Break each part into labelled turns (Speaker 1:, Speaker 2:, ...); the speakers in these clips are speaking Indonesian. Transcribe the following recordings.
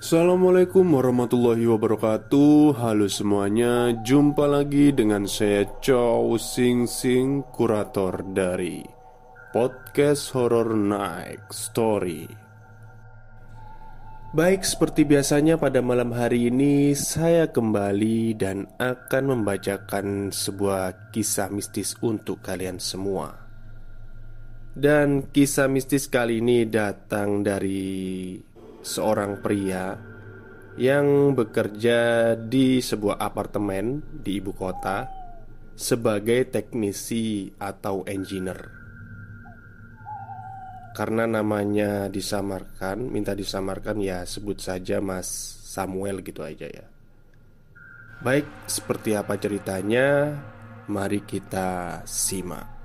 Speaker 1: Assalamualaikum warahmatullahi wabarakatuh. Halo semuanya. Jumpa lagi dengan saya Chow Sing Sing Kurator dari Podcast Horror Night Story. Baik seperti biasanya pada malam hari ini Saya kembali dan akan membacakan sebuah kisah mistis untuk kalian semua. Dan kisah mistis kali ini datang dari seorang pria yang bekerja di sebuah apartemen di ibu kota sebagai teknisi atau engineer. Karena namanya disamarkan, minta disamarkan ya sebut saja Mas Samuel gitu aja ya. Baik, seperti apa ceritanya? Mari kita simak.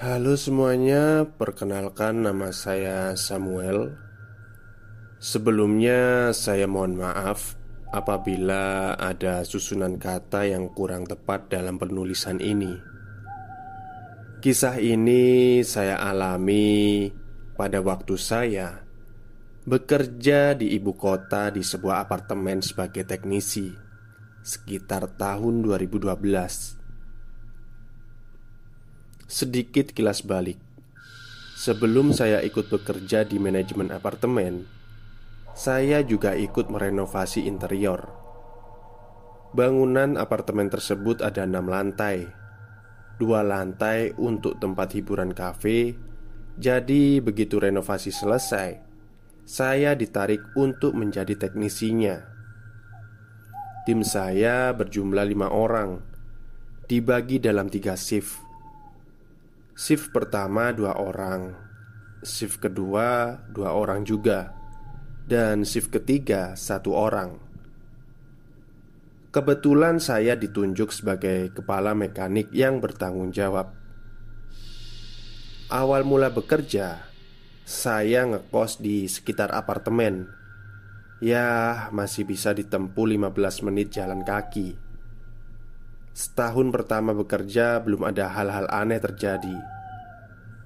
Speaker 1: Halo semuanya, perkenalkan nama saya Samuel. Sebelumnya, saya mohon maaf apabila ada susunan kata yang kurang tepat dalam penulisan ini. Kisah ini saya alami pada waktu saya bekerja di ibu kota di sebuah apartemen sebagai teknisi sekitar tahun 2012. Sedikit kilas balik. Sebelum saya ikut bekerja di manajemen apartemen Saya juga ikut merenovasi interior. Bangunan apartemen tersebut ada enam lantai Dua lantai untuk tempat hiburan kafe. Jadi begitu renovasi selesai Saya ditarik untuk menjadi teknisinya. Tim saya berjumlah lima orang Dibagi dalam tiga shift Shift pertama dua orang Shift kedua dua orang juga Dan shift ketiga satu orang. Kebetulan saya ditunjuk sebagai kepala mekanik yang bertanggung jawab. Awal mula bekerja Saya ngekos di sekitar apartemen. Ya masih bisa ditempuh 15 menit jalan kaki Setahun pertama bekerja belum ada hal-hal aneh terjadi.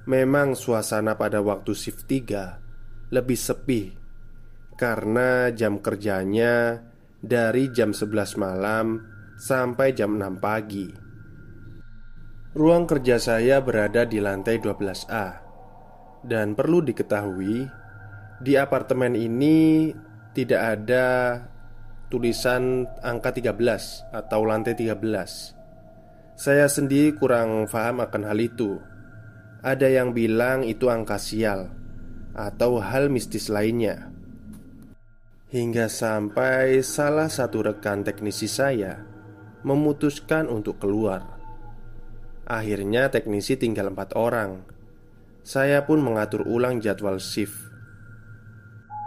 Speaker 1: Memang suasana pada waktu shift 3 lebih sepi Karena jam kerjanya dari jam 11 malam sampai jam 6 pagi. Ruang kerja saya berada di lantai 12A Dan perlu diketahui Di apartemen ini tidak ada tulisan angka 13 atau lantai 13 Saya sendiri kurang paham akan hal itu. Ada yang bilang itu angka sial Atau hal mistis lainnya. Hingga sampai salah satu rekan teknisi saya Memutuskan untuk keluar. Akhirnya teknisi tinggal empat orang. Saya pun mengatur ulang jadwal shift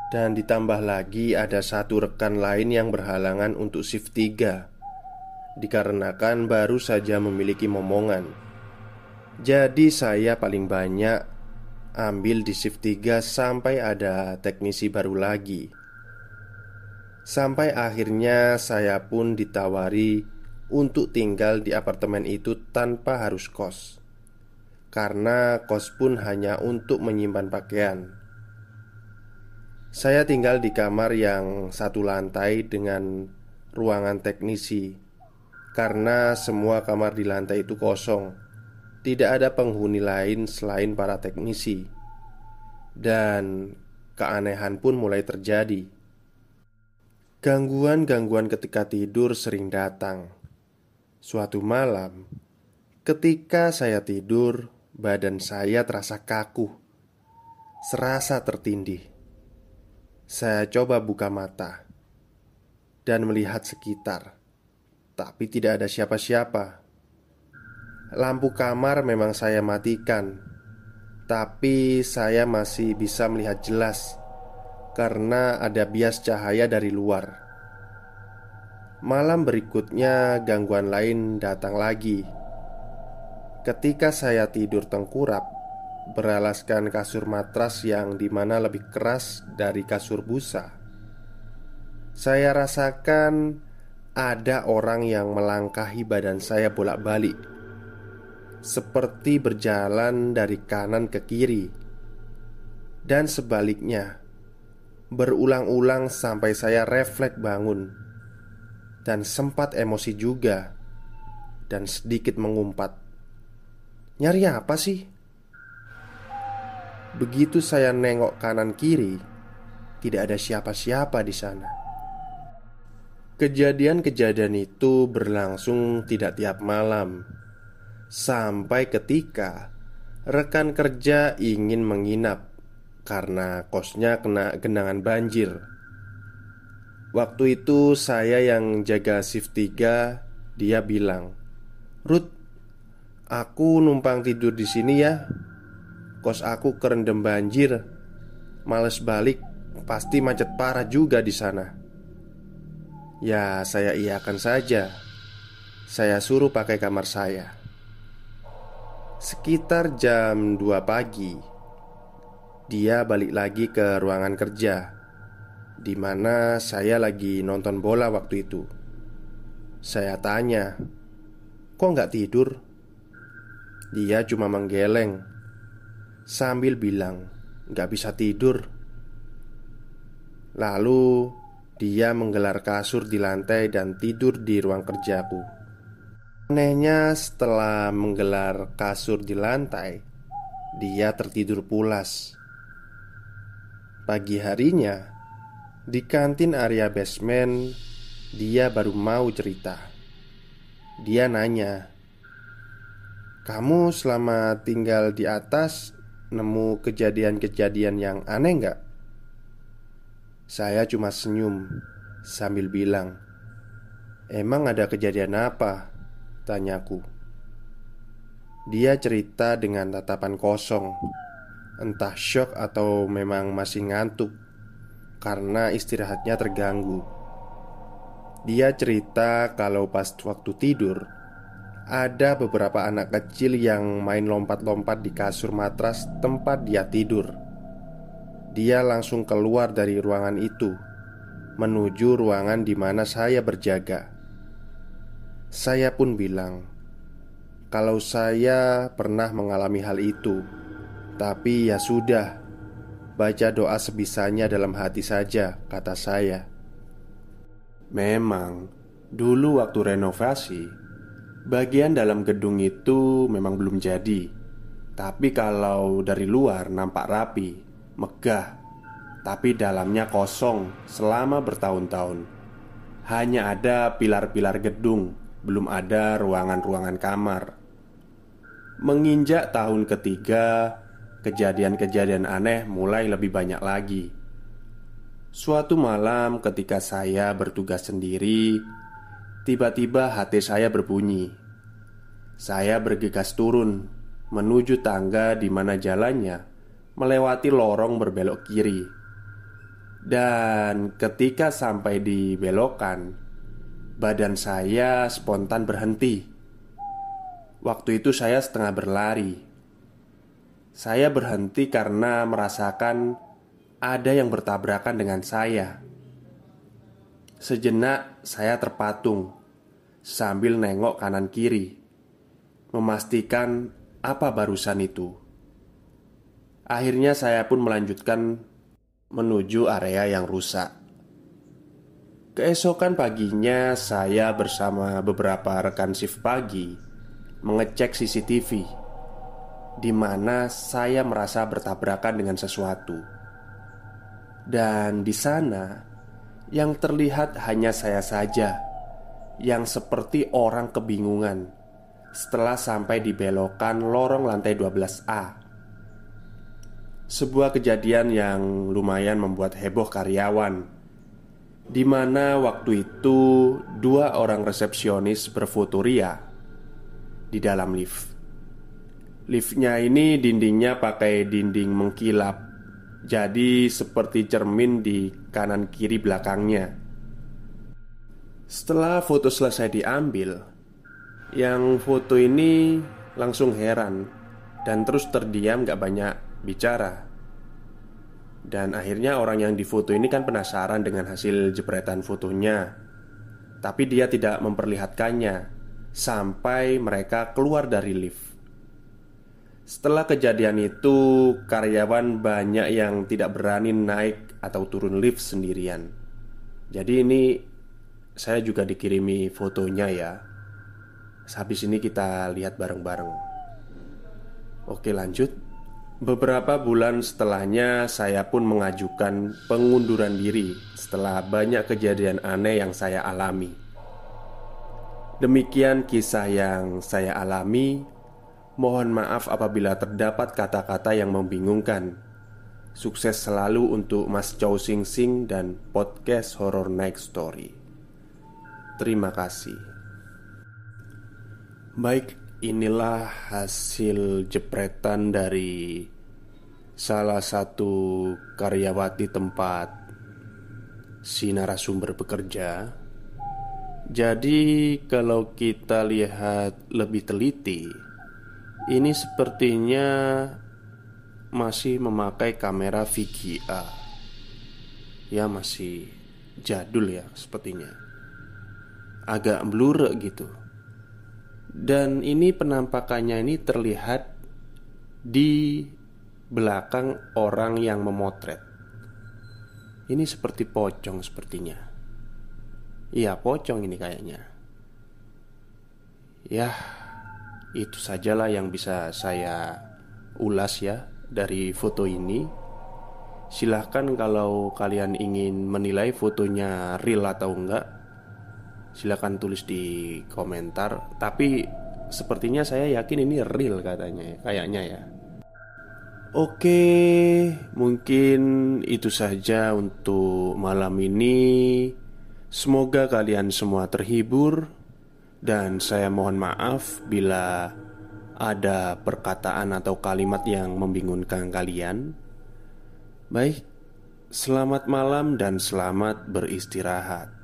Speaker 1: dan ditambah lagi ada satu rekan lain yang berhalangan untuk shift 3 Dikarenakan baru saja memiliki momongan. Jadi saya paling banyak ambil di shift 3 sampai ada teknisi baru lagi. Sampai akhirnya saya pun ditawari untuk tinggal di apartemen itu tanpa harus kos. Karena kos pun hanya untuk menyimpan pakaian saya tinggal di kamar yang satu lantai dengan ruangan teknisi. Karena semua kamar di lantai itu kosong. Tidak ada penghuni lain selain para teknisi. Dan keanehan pun mulai terjadi. Gangguan-gangguan ketika tidur sering datang. Suatu malam Ketika saya tidur Badan saya terasa kaku. Serasa tertindih saya coba buka mata dan melihat sekitar, tapi tidak ada siapa-siapa. Lampu kamar memang saya matikan, tapi saya masih bisa melihat jelas karena ada bias cahaya dari luar. Malam berikutnya, gangguan lain datang lagi. Ketika saya tidur tengkurap, beralaskan kasur matras yang di mana lebih keras dari kasur busa. Saya rasakan ada orang yang melangkahi badan saya bolak-balik, seperti berjalan dari kanan ke kiri, dan sebaliknya. berulang-ulang sampai saya refleks bangun dan sempat emosi juga dan sedikit mengumpat. Nyari apa sih? Begitu saya nengok kanan kiri, tidak ada siapa-siapa di sana. Kejadian-kejadian itu berlangsung tidak tiap malam Sampai ketika rekan kerja ingin menginap Karena kosnya kena genangan banjir Waktu itu saya yang jaga shift 3 Dia bilang Ruth, aku numpang tidur di sini ya Kos aku kerendam banjir. Males balik Pasti macet parah juga di sana. Ya saya iakan saja. Saya suruh pakai kamar saya. Sekitar jam 2 pagi Dia balik lagi ke ruangan kerja di mana saya lagi nonton bola waktu itu. Saya tanya Kok nggak tidur? Dia cuma menggeleng Sambil bilang Nggak bisa tidur Lalu dia menggelar kasur di lantai dan tidur di ruang kerjaku. Anehnya, setelah menggelar kasur di lantai, dia tertidur pulas. Pagi harinya, di kantin area basement, dia baru mau cerita. Dia nanya, "Kamu selama tinggal di atas nemu kejadian-kejadian yang aneh nggak?" Saya cuma senyum sambil bilang, "Emang ada kejadian apa?" tanyaku. Dia cerita dengan tatapan kosong, entah shock atau memang masih ngantuk karena istirahatnya terganggu. Dia cerita kalau pas waktu tidur ada beberapa anak kecil yang main lompat-lompat di kasur matras tempat dia tidur. Dia langsung keluar dari ruangan itu menuju ruangan di mana saya berjaga. Saya pun bilang, "Kalau saya pernah mengalami hal itu, tapi ya sudah, baca doa sebisanya dalam hati saja," kata saya. Memang, dulu waktu renovasi, bagian dalam gedung itu memang belum jadi, tapi kalau dari luar nampak rapi megah, tapi dalamnya kosong selama bertahun-tahun. Hanya ada pilar-pilar gedung, belum ada ruangan-ruangan kamar. Menginjak tahun ketiga, kejadian-kejadian aneh mulai lebih banyak lagi. Suatu malam, ketika saya bertugas sendiri, tiba-tiba hati saya berbunyi. Saya bergegas turun menuju tangga di mana jalannya melewati lorong berbelok kiri. Dan ketika sampai di belokan, badan saya spontan berhenti. Waktu itu saya setengah berlari. Saya berhenti karena merasakan ada yang bertabrakan dengan saya. Sejenak saya terpatung sambil nengok kanan kiri, memastikan apa barusan itu. Akhirnya saya pun melanjutkan menuju area yang rusak. Keesokan paginya, saya bersama beberapa rekan shift pagi mengecek CCTV, di mana saya merasa bertabrakan dengan sesuatu, dan di sana yang terlihat hanya saya saja yang seperti orang kebingungan. Setelah sampai di belokan lorong lantai 12A sebuah kejadian yang lumayan membuat heboh karyawan di mana waktu itu dua orang resepsionis berfotoria di dalam lift. Liftnya ini dindingnya pakai dinding mengkilap, jadi seperti cermin di kanan kiri belakangnya. Setelah foto selesai diambil, yang foto ini langsung heran dan terus terdiam gak banyak bicara. Dan akhirnya orang yang difoto ini kan penasaran dengan hasil jepretan fotonya. Tapi dia tidak memperlihatkannya Sampai mereka keluar dari lift Setelah kejadian itu, karyawan banyak yang tidak berani naik atau turun lift sendirian. Jadi, ini saya juga dikirimi fotonya ya. Habis ini kita lihat bareng-bareng. Oke, lanjut. Beberapa bulan setelahnya, saya pun mengajukan pengunduran diri setelah banyak kejadian aneh yang saya alami. Demikian kisah yang saya alami Mohon maaf apabila terdapat kata-kata yang membingungkan. Sukses selalu untuk Mas Chow Sing Sing dan podcast Horror Night Story. Terima kasih. Baik, inilah hasil jepretan dari salah satu karyawati tempat si narasumber bekerja. Jadi, kalau kita lihat lebih teliti, ini sepertinya masih memakai kamera VGA Ya masih jadul ya sepertinya. Agak blur gitu. Dan ini penampakannya ini terlihat di belakang orang yang memotret. Ini seperti pocong sepertinya. Iya pocong ini kayaknya. Ya itu sajalah yang bisa saya ulas ya dari foto ini. Silahkan kalau kalian ingin menilai fotonya real atau enggak Silahkan tulis di komentar. Tapi sepertinya saya yakin ini real katanya ya Kayaknya ya. Oke, mungkin itu saja untuk malam ini. Semoga kalian semua terhibur dan saya mohon maaf bila ada perkataan atau kalimat yang membingungkan kalian. Baik, selamat malam dan selamat beristirahat.